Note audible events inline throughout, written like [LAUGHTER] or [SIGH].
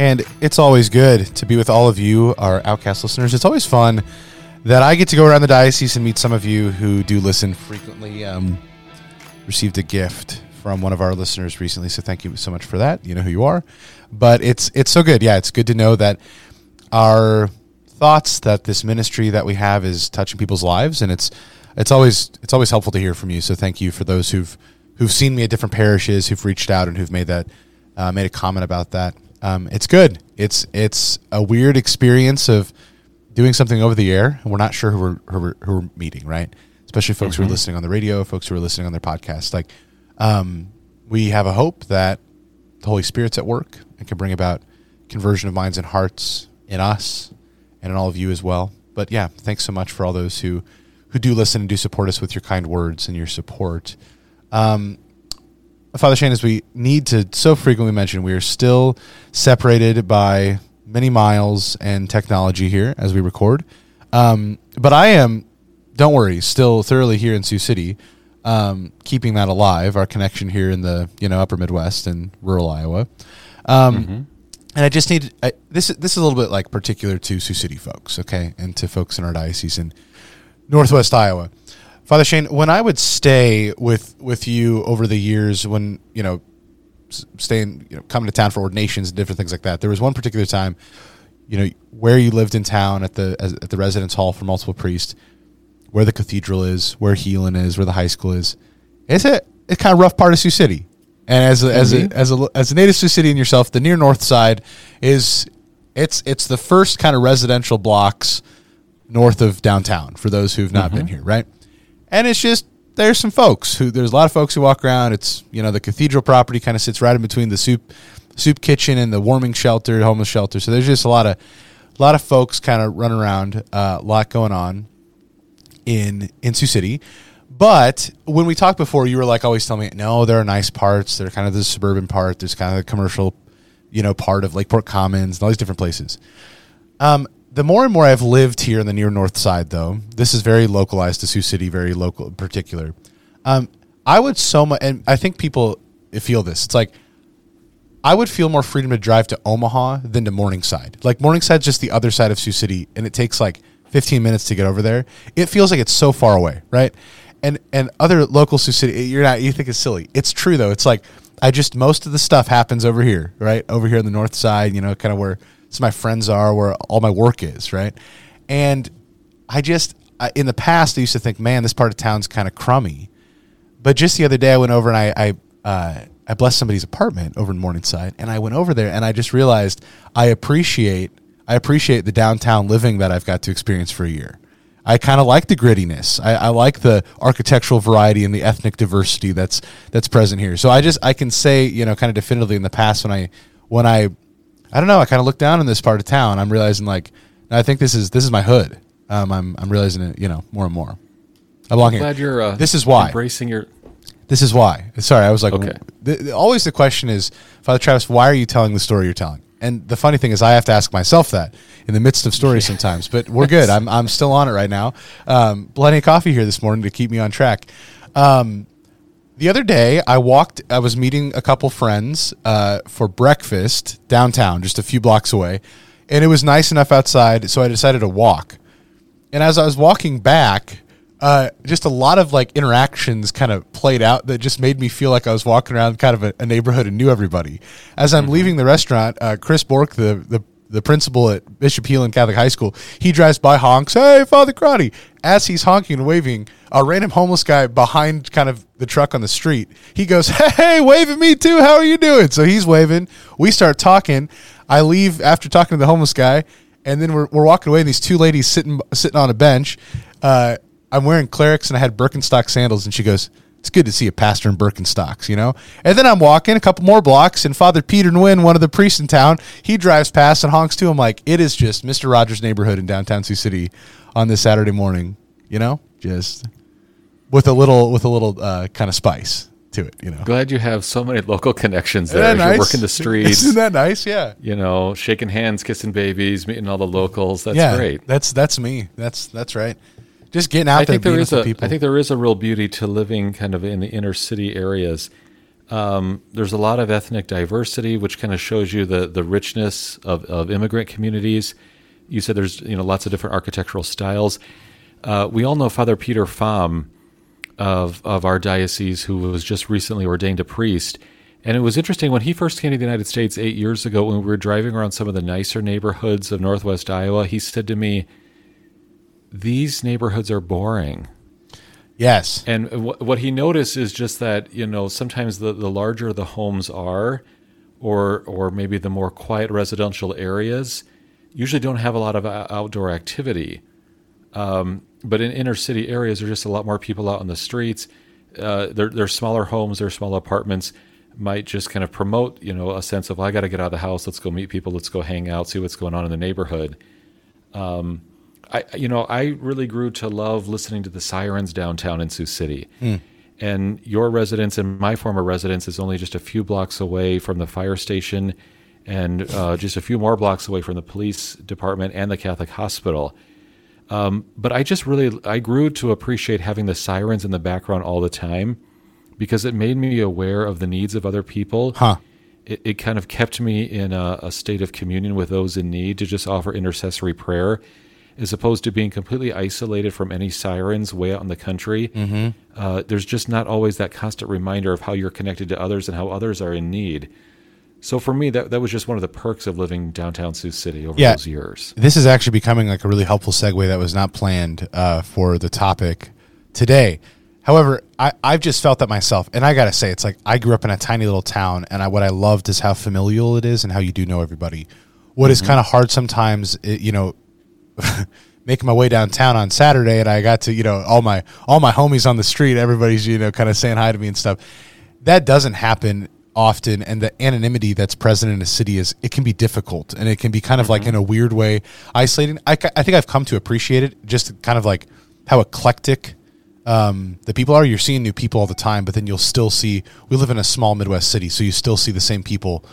And it's always good to be with all of you, our Outcast listeners. It's always fun that I get to go around the diocese and meet some of you who do listen frequently. Um, received a gift from one of our listeners recently, so thank you so much for that. You know who you are, but it's it's so good. Yeah, it's good to know that our thoughts that this ministry that we have is touching people's lives, and it's it's always it's always helpful to hear from you. So thank you for those who've who've seen me at different parishes, who've reached out, and who've made that uh, made a comment about that. Um, it's good. It's it's a weird experience of doing something over the air, and we're not sure who we're who we're, who we're meeting, right? Especially folks who are listening on the radio, folks who are listening on their podcast. Like, um, we have a hope that the Holy Spirit's at work and can bring about conversion of minds and hearts in us and in all of you as well. But yeah, thanks so much for all those who who do listen and do support us with your kind words and your support. Um, Father Shane, as we need to so frequently mention, we are still separated by many miles and technology here as we record. Um, but I am, don't worry, still thoroughly here in Sioux City, um, keeping that alive. Our connection here in the you know Upper Midwest and rural Iowa. Um, And I just need I, this. This is a little bit like particular to Sioux City folks, okay, and to folks in our diocese in Northwest Iowa. Father Shane, when I would stay with with you over the years, when you know, staying, you know, coming to town for ordinations and different things like that, there was one particular time, you know, where you lived in town at the at the residence hall for multiple priests, where the cathedral is, where Heelan is, where the high school is. It's a it's kind of rough part of Sioux City, and as a, as a mm-hmm. as a as a native Sioux City and yourself, the near north side is it's it's the first kind of residential blocks north of downtown for those who've not been mm-hmm. here, right? And it's just there's some folks who there's a lot of folks who walk around. It's you know the cathedral property kind of sits right in between the soup soup kitchen and the warming shelter, homeless shelter. So there's just a lot of a lot of folks kind of run around, uh, a lot going on in in Sioux City. But when we talked before, you were like always telling me, no, there are nice parts. They're kind of the suburban part. There's kind of the commercial, you know, part of Lakeport Commons and all these different places. Um, the more and more I've lived here in the near north side, though, this is very localized to Sioux City, very local in particular. Um, I would so much, and I think people feel this. It's like I would feel more freedom to drive to Omaha than to Morningside. Like Morningside's just the other side of Sioux City, and it takes like 15 minutes to get over there. It feels like it's so far away, right? And and other local Sioux City, you're not. You think it's silly. It's true though. It's like I just most of the stuff happens over here, right? Over here on the north side, you know, kind of where of my friends are, where all my work is, right? And I just I, in the past I used to think, man, this part of town's kind of crummy. But just the other day, I went over and I I, uh, I blessed somebody's apartment over in Morningside, and I went over there and I just realized I appreciate I appreciate the downtown living that I've got to experience for a year. I kind of like the grittiness. I, I like the architectural variety and the ethnic diversity that's that's present here. So I just I can say you know kind of definitively in the past when I when I I don't know I kind of look down on this part of town. I'm realizing like I think this is this is my hood. Um, I'm I'm realizing it you know more and more. I belong here. Glad you're. Uh, this is why. embracing your. This is why. Sorry, I was like, Okay. always the question is, Father Travis, why are you telling the story you're telling? And the funny thing is, I have to ask myself that in the midst of stories sometimes. But we're good. [LAUGHS] I'm I'm still on it right now. Um, plenty of coffee here this morning to keep me on track. Um, the other day, I walked. I was meeting a couple friends uh, for breakfast downtown, just a few blocks away, and it was nice enough outside, so I decided to walk. And as I was walking back, uh, just a lot of like interactions kind of played out that just made me feel like I was walking around kind of a, a neighborhood and knew everybody. As I'm leaving the restaurant, uh, Chris Bork, the, the the principal at Bishop Heelan Catholic High School, he drives by, honks, "Hey, Father Crotty!" As he's honking and waving, a random homeless guy behind kind of the truck on the street, he goes, "Hey, wave at me too. How are you doing?" So he's waving. We start talking. I leave after talking to the homeless guy, and then we're, we're walking away. And these two ladies sitting sitting on a bench. Uh, I'm wearing clerics and I had Birkenstock sandals, and she goes, It's good to see a pastor in Birkenstocks, you know? And then I'm walking a couple more blocks, and Father Peter Nguyen, one of the priests in town, he drives past and honks to I'm like, it is just Mr. Rogers' neighborhood in downtown Sioux City on this Saturday morning, you know? Just with a little, with a little uh, kind of spice to it, you know? Glad you have so many local connections there. You're nice? working the [LAUGHS] streets, Isn't that nice? Yeah. you know, shaking hands, kissing babies, meeting all the locals. That's yeah, great. That's that's me. That's that's right. Just getting out I there, think there is a. people. I think there is a real beauty to living kind of in the inner city areas. Um, there's a lot of ethnic diversity, which kind of shows you the the richness of, of immigrant communities. You said there's you know lots of different architectural styles. Uh, we all know Father Peter Pham of of our diocese, who was just recently ordained a priest. And it was interesting when he first came to the United States eight years ago. When we were driving around some of the nicer neighborhoods of Northwest Iowa, he said to me, "These neighborhoods are boring." yes, And wh- what he noticed is just that you know sometimes the, the larger the homes are, or or maybe the more quiet residential areas, usually don't have a lot of outdoor activity. Um, but in inner city areas, there's just a lot more people out on the streets. Uh, they're smaller homes, they're small apartments. Might just kind of promote, you know, a sense of well, I got to get out of the house. Let's go meet people. Let's go hang out, see what's going on in the neighborhood. I you know I really grew to love listening to the sirens downtown in Sioux City. And your residence and my former residence is only just a few blocks away from the fire station, and uh, just a few more blocks away from the police department and the Catholic hospital. Um, but I just really I grew to appreciate having the sirens in the background all the time because it made me aware of the needs of other people. Huh. It, it kind of kept me in a, a state of communion with those in need to just offer intercessory prayer, as opposed to being completely isolated from any sirens way out in the country. Mm-hmm. Uh, there's just not always that constant reminder of how you're connected to others and how others are in need. So for me, that that was just one of the perks of living downtown Sioux City over Yeah. those years. this is actually becoming like a really helpful segue that was not planned uh, for the topic today. However, I, I've just felt that myself, and I gotta say, it's like I grew up in a tiny little town, and I, what I loved is how familial it is and how you do know everybody. What is kind of hard sometimes, it, you know, [LAUGHS] making my way downtown on Saturday, and I got to, you know, all my all my homies on the street, everybody's, you know, kind of saying hi to me and stuff. That doesn't happen often, and the anonymity that's present in a city is it can be difficult, and it can be kind of like in a weird way isolating. I, I think I've come to appreciate it, just kind of like how eclectic um, the people are. You're seeing new people all the time, but then you'll still see. We live in a small Midwest city, so you still see the same people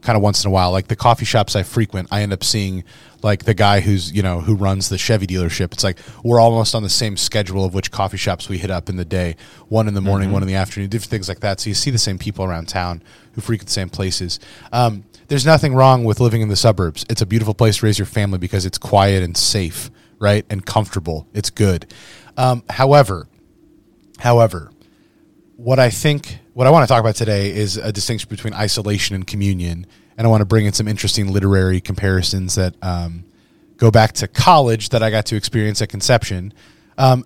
kind of once in a while. Like the coffee shops I frequent, I end up seeing like the guy who's you know who runs the Chevy dealership. It's like we're almost on the same schedule of which coffee shops we hit up in the day. One in the morning, one in the afternoon, different things like that. So you see the same people around town who frequent the same places. Um, there's nothing wrong with living in the suburbs. It's a beautiful place to raise your family because it's quiet and safe, right, and comfortable. It's good. Um, however, However, what I think, what I want to talk about today is a distinction between isolation and communion. And I want to bring in some interesting literary comparisons that um, go back to college that I got to experience at Conception. Um,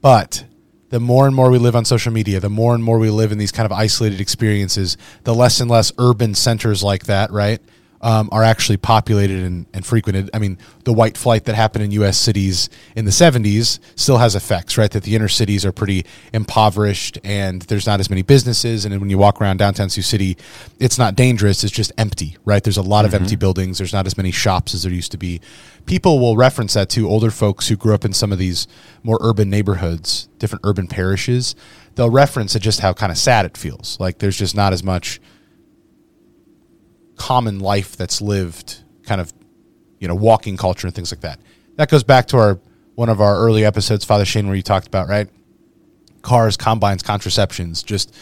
but the more and more we live on social media, the more and more we live in these kind of isolated experiences, the less and less urban centers like that, right? Um, are actually populated and, and frequented. I mean, the white flight that happened in U.S. cities in the 70s still has effects, right? That the inner cities are pretty impoverished and there's not as many businesses. And when you walk around downtown Sioux City, it's not dangerous, it's just empty, right? There's a lot of empty buildings, there's not as many shops as there used to be. People will reference that to older folks who grew up in some of these more urban neighborhoods, different urban parishes. They'll reference it just how kind of sad it feels. Like there's just not as much common life that's lived kind of you know walking culture and things like that. That goes back to our one of our early episodes father shane where you talked about right? Cars combines contraceptions just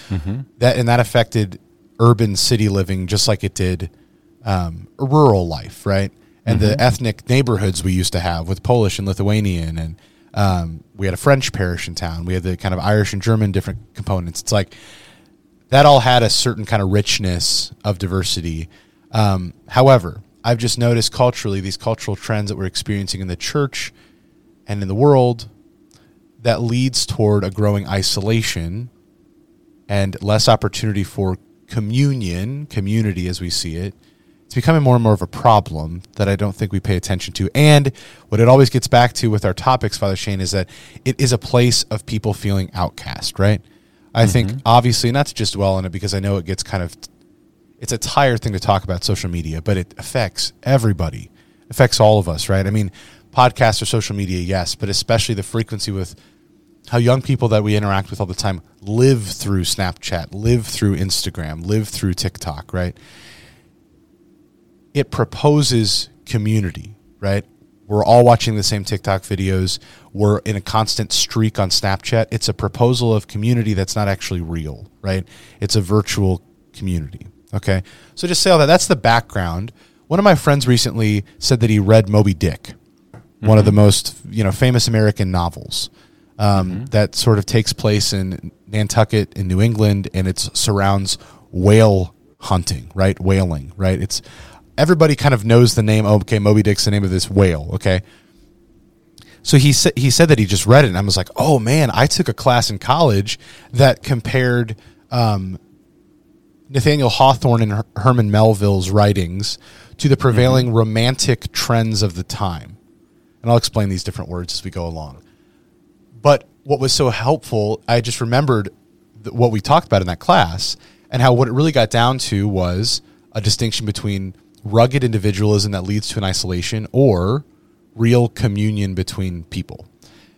that and that affected urban city living just like it did um, rural life right? And the ethnic neighborhoods we used to have with polish and lithuanian and um, we had a french parish in town. We had the kind of irish and german different components. It's like that all had a certain kind of richness of diversity. Um, however, I've just noticed culturally these cultural trends that we're experiencing in the church and in the world that leads toward a growing isolation and less opportunity for communion, community as we see it. It's becoming more and more of a problem that I don't think we pay attention to. And what it always gets back to with our topics, Father Shane, is that it is a place of people feeling outcast, right? I think obviously not to just dwell on it because I know it gets kind of it's a tired thing to talk about social media, but it affects everybody, affects all of us, right? I mean, podcasts or social media, yes, but especially the frequency with how young people that we interact with all the time live through Snapchat, live through Instagram, live through TikTok, right? It proposes community, right? We're all watching the same TikTok videos. We're in a constant streak on Snapchat. It's a proposal of community that's not actually real, right? It's a virtual community. Okay. So just say all that. That's the background. One of my friends recently said that he read Moby Dick, one of the most you know famous American novels um, that sort of takes place in Nantucket in New England, and it surrounds whale hunting, right? Whaling, right? It's everybody kind of knows the name. Oh, okay, Moby Dick's the name of this whale. Okay. So he said he said that he just read it, and I was like, "Oh man, I took a class in college that compared um, Nathaniel Hawthorne and Her- Herman Melville's writings to the prevailing mm-hmm. romantic trends of the time." And I'll explain these different words as we go along. But what was so helpful, I just remembered th- what we talked about in that class and how what it really got down to was a distinction between rugged individualism that leads to an isolation or real communion between people.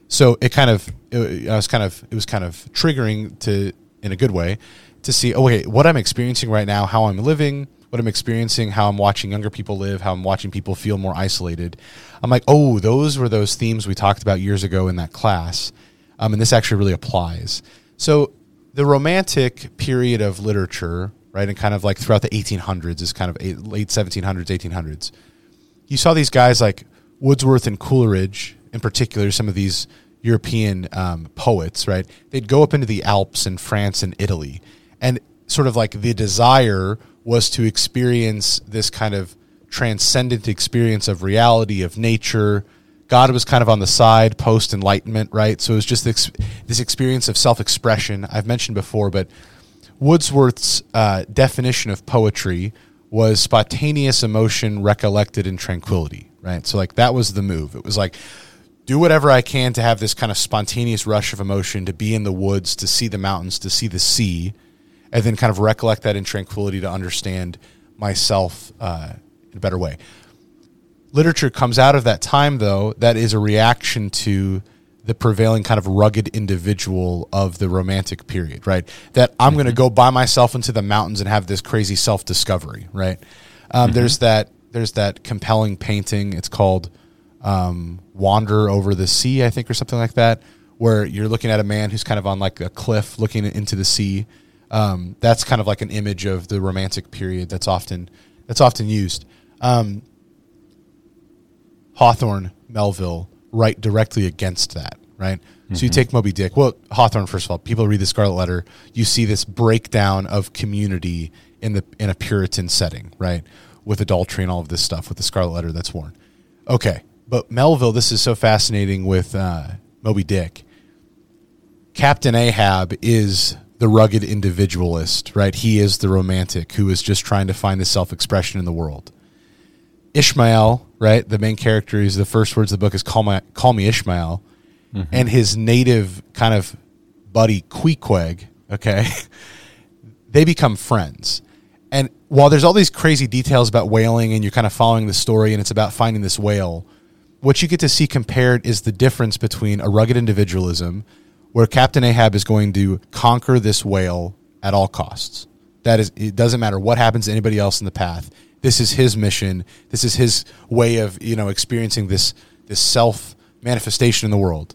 So it kind of, it, I was kind of, it was kind of triggering to, in a good way, to see, oh, okay, what I'm experiencing right now, how I'm living, what I'm experiencing, how I'm watching younger people live, how I'm watching people feel more isolated. I'm like, oh, those were those themes we talked about years ago in that class. Um, and this actually really applies. So the romantic period of literature, right, and kind of like throughout the 1800s is kind of eight, late 1700s, 1800s. You saw these guys like Wordsworth and Coleridge, in particular, some of these European um, poets, right? They'd go up into the Alps in France and Italy, and sort of like the desire was to experience this kind of transcendent experience of reality, of nature. God was kind of on the side post Enlightenment, right? So it was just this, this experience of self expression. I've mentioned before, but Wordsworth's uh, definition of poetry was spontaneous emotion recollected in tranquility, right? So, like, that was the move. It was like, do whatever I can to have this kind of spontaneous rush of emotion, to be in the woods, to see the mountains, to see the sea, and then kind of recollect that in tranquility to understand myself uh, in a better way. Literature comes out of that time, though, that is a reaction to the prevailing kind of rugged individual of the romantic period, right? That I'm going to go by myself into the mountains and have this crazy self discovery, right? Um, There's that there's that compelling painting. It's called um, "Wander Over the Sea," I think, or something like that, where you're looking at a man who's kind of on like a cliff looking into the sea. Um, that's kind of like an image of the romantic period that's often that's often used. Um, Hawthorne, Melville write directly against that, right? So you take Moby Dick. Well, Hawthorne, first of all, people read the Scarlet Letter. You see this breakdown of community in the in a Puritan setting, right? With adultery and all of this stuff with the Scarlet Letter that's worn. Okay, but Melville, this is so fascinating with uh, Moby Dick. Captain Ahab is the rugged individualist, right? He is the romantic who is just trying to find the self expression in the world. Ishmael, right? The main character is the first words of the book is call me, call me Ishmael. Mm-hmm. And his native kind of buddy Queequeg, okay, [LAUGHS] they become friends. And while there's all these crazy details about whaling and you're kind of following the story and it's about finding this whale, what you get to see compared is the difference between a rugged individualism where Captain Ahab is going to conquer this whale at all costs. That is, it doesn't matter what happens to anybody else in the path. This is his mission. This is his way of you know experiencing this this self manifestation in the world.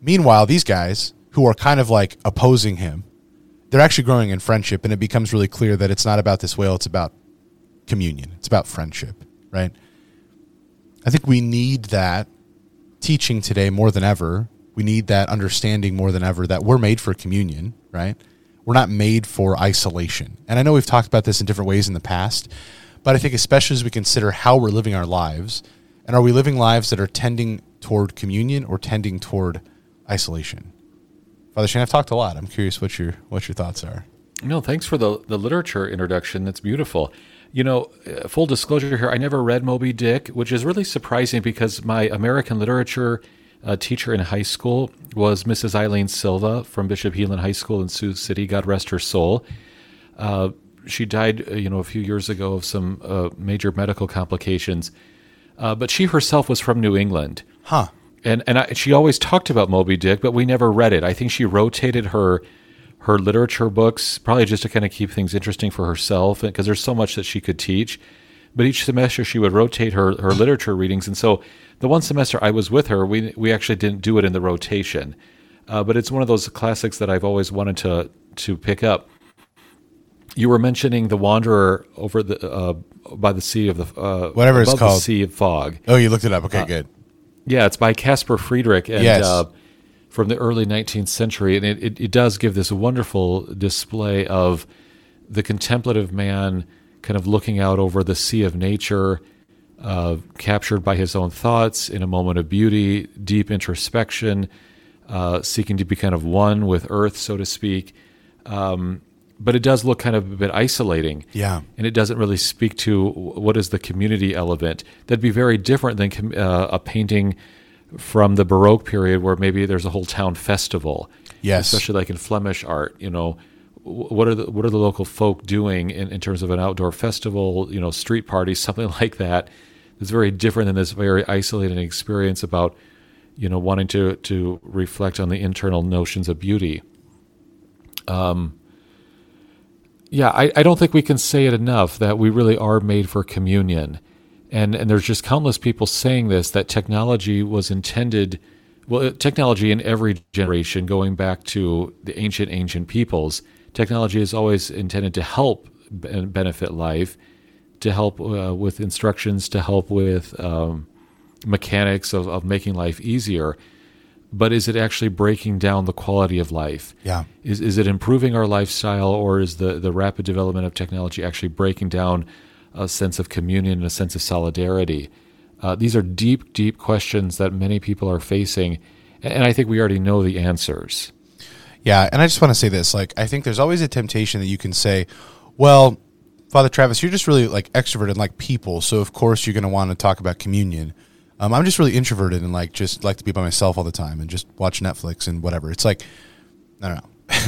Meanwhile, these guys who are kind of like opposing him, they're actually growing in friendship, and it becomes really clear that it's not about this whale; it's about communion. It's about friendship, right? I think we need that teaching today more than ever. We need that understanding more than ever that we're made for communion, right? We're not made for isolation. And I know we've talked about this in different ways in the past, but I think especially as we consider how we're living our lives, and are we living lives that are tending toward communion or tending toward isolation? Father Shane, I've talked a lot. I'm curious what your what your thoughts are. No, thanks for the the literature introduction. That's beautiful. You know, uh, full disclosure here, I never read Moby Dick, which is really surprising because my American literature uh, teacher in high school was Mrs. Eileen Silva from Bishop Heelan High School in Sioux City. God rest her soul. Uh, she died, uh, you know, a few years ago of some uh, major medical complications. Uh, but she herself was from New England. Huh. And and I, she always talked about Moby Dick, but we never read it. I think she rotated her her literature books, probably just to kind of keep things interesting for herself, because there's so much that she could teach. But each semester she would rotate her, her literature readings, and so the one semester I was with her, we we actually didn't do it in the rotation. Uh, but it's one of those classics that I've always wanted to to pick up. You were mentioning the Wanderer over the uh, by the sea of the uh, Whatever it's called. the Sea of Fog. Oh, you looked it up. Okay, good. Yeah, it's by Caspar Friedrich, and Yes. uh, from the early 19th century, and it, it, it does give this wonderful display of the contemplative man kind of looking out over the sea of nature, uh, captured by his own thoughts in a moment of beauty, deep introspection, uh, seeking to be kind of one with earth, so to speak. Um, but it does look kind of a bit isolating Yeah. and it doesn't really speak to what is the community element. That'd be very different than com- uh, a painting from the Baroque period, where maybe there's a whole town festival. Yes. especially like in Flemish art. You know, what are the what are the local folk doing in, in terms of an outdoor festival? You know, street parties, [LAUGHS] something like that. It's very different than this very isolated experience about you know wanting to to reflect on the internal notions of beauty. Um, Yeah, I, I don't think we can say it enough that we really are made for communion. And and there's just countless people saying this that technology was intended well technology in every generation going back to the ancient ancient peoples technology is always intended to help and benefit life to help uh, with instructions to help with um, mechanics of, of making life easier but is it actually breaking down the quality of life Yeah. is is it improving our lifestyle, or is the the rapid development of technology actually breaking down a sense of communion and a sense of solidarity? Uh, these are deep, deep questions that many people are facing, and I think we already know the answers. Yeah, and I just want to say this: like, I think there's always a temptation that you can say, "Well, Father Travis, you're just really like extroverted and like people, so of course you're going to want to talk about communion." Um, I'm just really introverted and like just like to be by myself all the time and just watch Netflix and whatever. It's like, I don't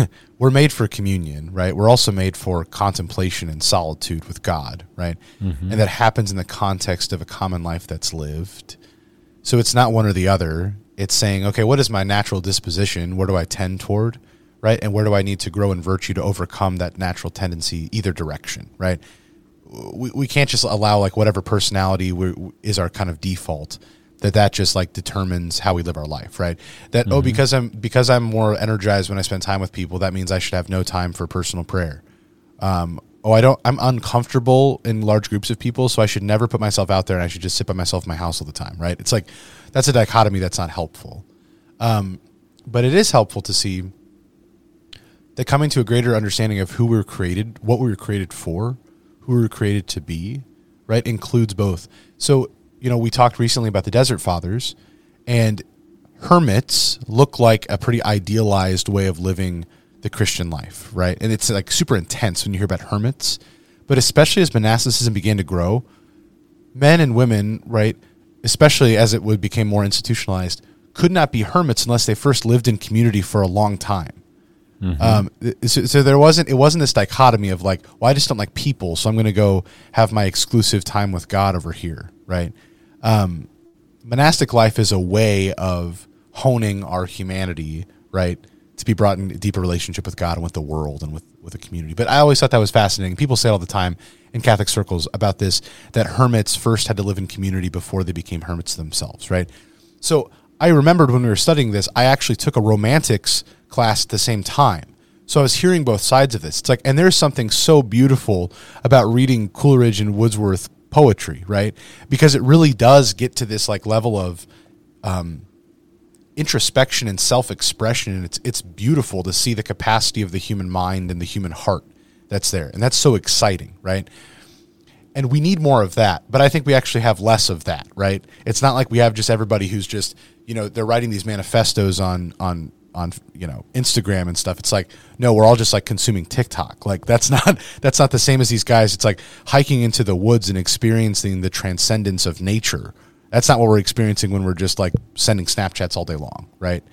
know. [LAUGHS] We're made for communion, right? We're also made for contemplation and solitude with God, right? And that happens in the context of a common life that's lived. So it's not one or the other. It's saying, okay, what is my natural disposition? Where do I tend toward? Right? And where do I need to grow in virtue to overcome that natural tendency either direction? Right? We, we can't just allow like whatever personality we, is our kind of default that that just like determines how we live our life right that oh because i'm because i'm more energized when i spend time with people that means i should have no time for personal prayer um, oh, I don't, I'm uncomfortable in large groups of people, so I should never put myself out there and I should just sit by myself in my house all the time, right? It's like, that's a dichotomy that's not helpful. Um, but it is helpful to see that coming to a greater understanding of who we were created, what we were created for, who we were created to be, right, includes both. So, you know, we talked recently about the Desert Fathers, and hermits look like a pretty idealized way of living the Christian life, right? And it's like super intense when you hear about hermits, but especially as monasticism began to grow, men and women, right, especially as it would became more institutionalized, could not be hermits unless they first lived in community for a long time. Um, so, so there wasn't it wasn't this dichotomy of like, well, I just don't like people, so I'm going to go have my exclusive time with God over here, right? Um, monastic life is a way of honing our humanity, right? To be brought in a deeper relationship with God and with the world and with, with the community. But I always thought that was fascinating. People say all the time in Catholic circles about this that hermits first had to live in community before they became hermits themselves, right? So I remembered when we were studying this, I actually took a romantics class at the same time. So I was hearing both sides of this. It's like, and there's something so beautiful about reading Coleridge and Wordsworth poetry, right? Because it really does get to this like level of um, introspection and self-expression, and it's it's beautiful to see the capacity of the human mind and the human heart that's there, and that's so exciting, right? and we need more of that but i think we actually have less of that right? It's not like we have just everybody who's just you know they're writing these manifestos on on on you know instagram and stuff. It's like no we're all just like consuming tiktok. Like that's [LAUGHS] not that's not the same as these guys. It's like hiking into the woods and experiencing the transcendence of nature. That's not what we're experiencing when we're just like sending Snapchats all day long, right?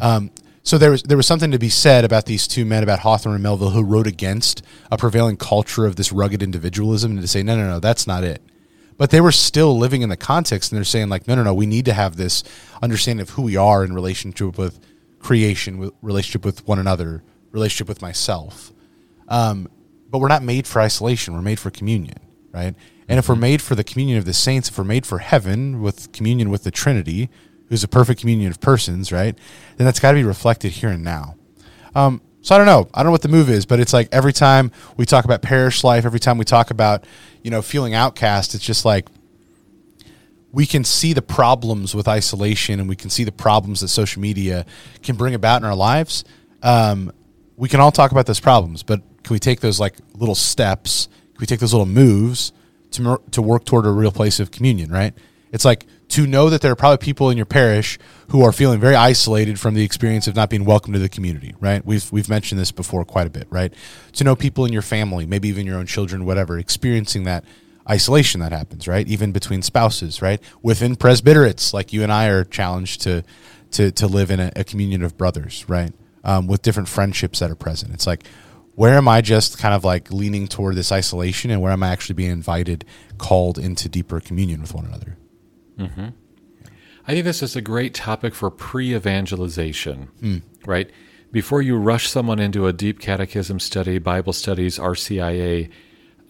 Um, so there was there was something to be said about these two men, about Hawthorne and Melville, who wrote against a prevailing culture of this rugged individualism, and to say, no, no, no, that's not it. But they were still living in the context, and they're saying, like, no, no, no, we need to have this understanding of who we are in relationship with creation, with relationship with one another, relationship with myself. Um, but we're not made for isolation. We're made for communion, right? And if we're made for the communion of the saints, if we're made for heaven with communion with the Trinity, who's a perfect communion of persons, right? Then that's got to be reflected here and now. Um, so I don't know. I don't know what the move is, but it's like every time we talk about parish life, every time we talk about, you know, feeling outcast, it's just like we can see the problems with isolation and we can see the problems that social media can bring about in our lives. Um, we can all talk about those problems, but can we take those like little steps? Can we take those little moves to to work toward a real place of communion? Right? It's like to know that there are probably people in your parish who are feeling very isolated from the experience of not being welcome to the community. Right? We've we've mentioned this before quite a bit. Right? To know people in your family, maybe even your own children, whatever, experiencing that isolation that happens, right? Even between spouses, right? Within presbyterates, like you and I are challenged to to to live in a, a communion of brothers, right? Um, with different friendships that are present. It's like, where am I just kind of like leaning toward this isolation, and where am I actually being invited, called into deeper communion with one another? I think this is a great topic for pre evangelization, right? Before you rush someone into a deep catechism study, Bible studies, RCIA,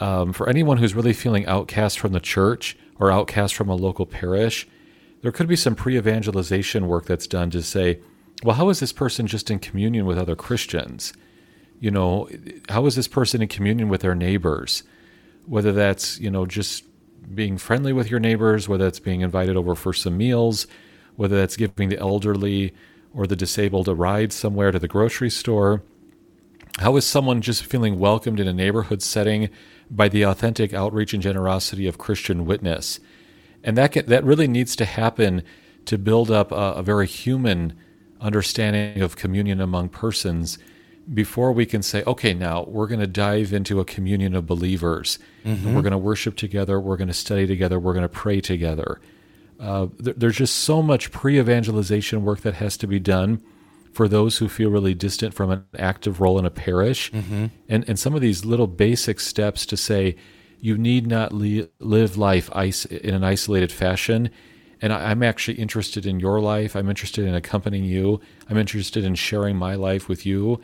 um, for anyone who's really feeling outcast from the church or outcast from a local parish, there could be some pre evangelization work that's done to say, well, how is this person just in communion with other Christians? You know, how is this person in communion with their neighbors? Whether that's, you know, just being friendly with your neighbors, whether that's being invited over for some meals, whether that's giving the elderly or the disabled a ride somewhere to the grocery store. How is someone just feeling welcomed in a neighborhood setting by the authentic outreach and generosity of Christian witness? And that can, that really needs to happen to build up a, a very human understanding of communion among persons before we can say, okay, now we're going to dive into a communion of believers. And we're going to worship together. We're going to study together. We're going to pray together. Uh, there, there's just so much pre evangelization work that has to be done for those who feel really distant from an active role in a parish. And, and some of these little basic steps to say, you need not li- live life is- in an isolated fashion. And I, I'm actually interested in your life. I'm interested in accompanying you. I'm interested in sharing my life with you.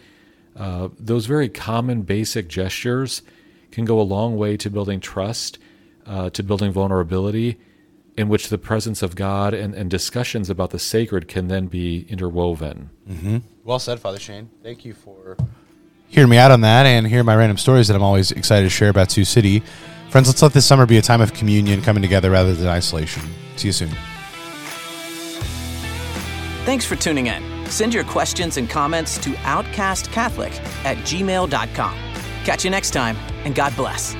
Uh, those very common basic gestures can go a long way to building trust, uh, to building vulnerability, in which the presence of God and, and discussions about the sacred can then be interwoven. Well said, Father Shane. Thank you for hearing me out on that and hearing my random stories that I'm always excited to share about Sioux City. Friends, let's let this summer be a time of communion, coming together rather than isolation. See you soon. Thanks for tuning in. Send your questions and comments to outcastcatholic at gmail.com. Catch you next time, and God bless.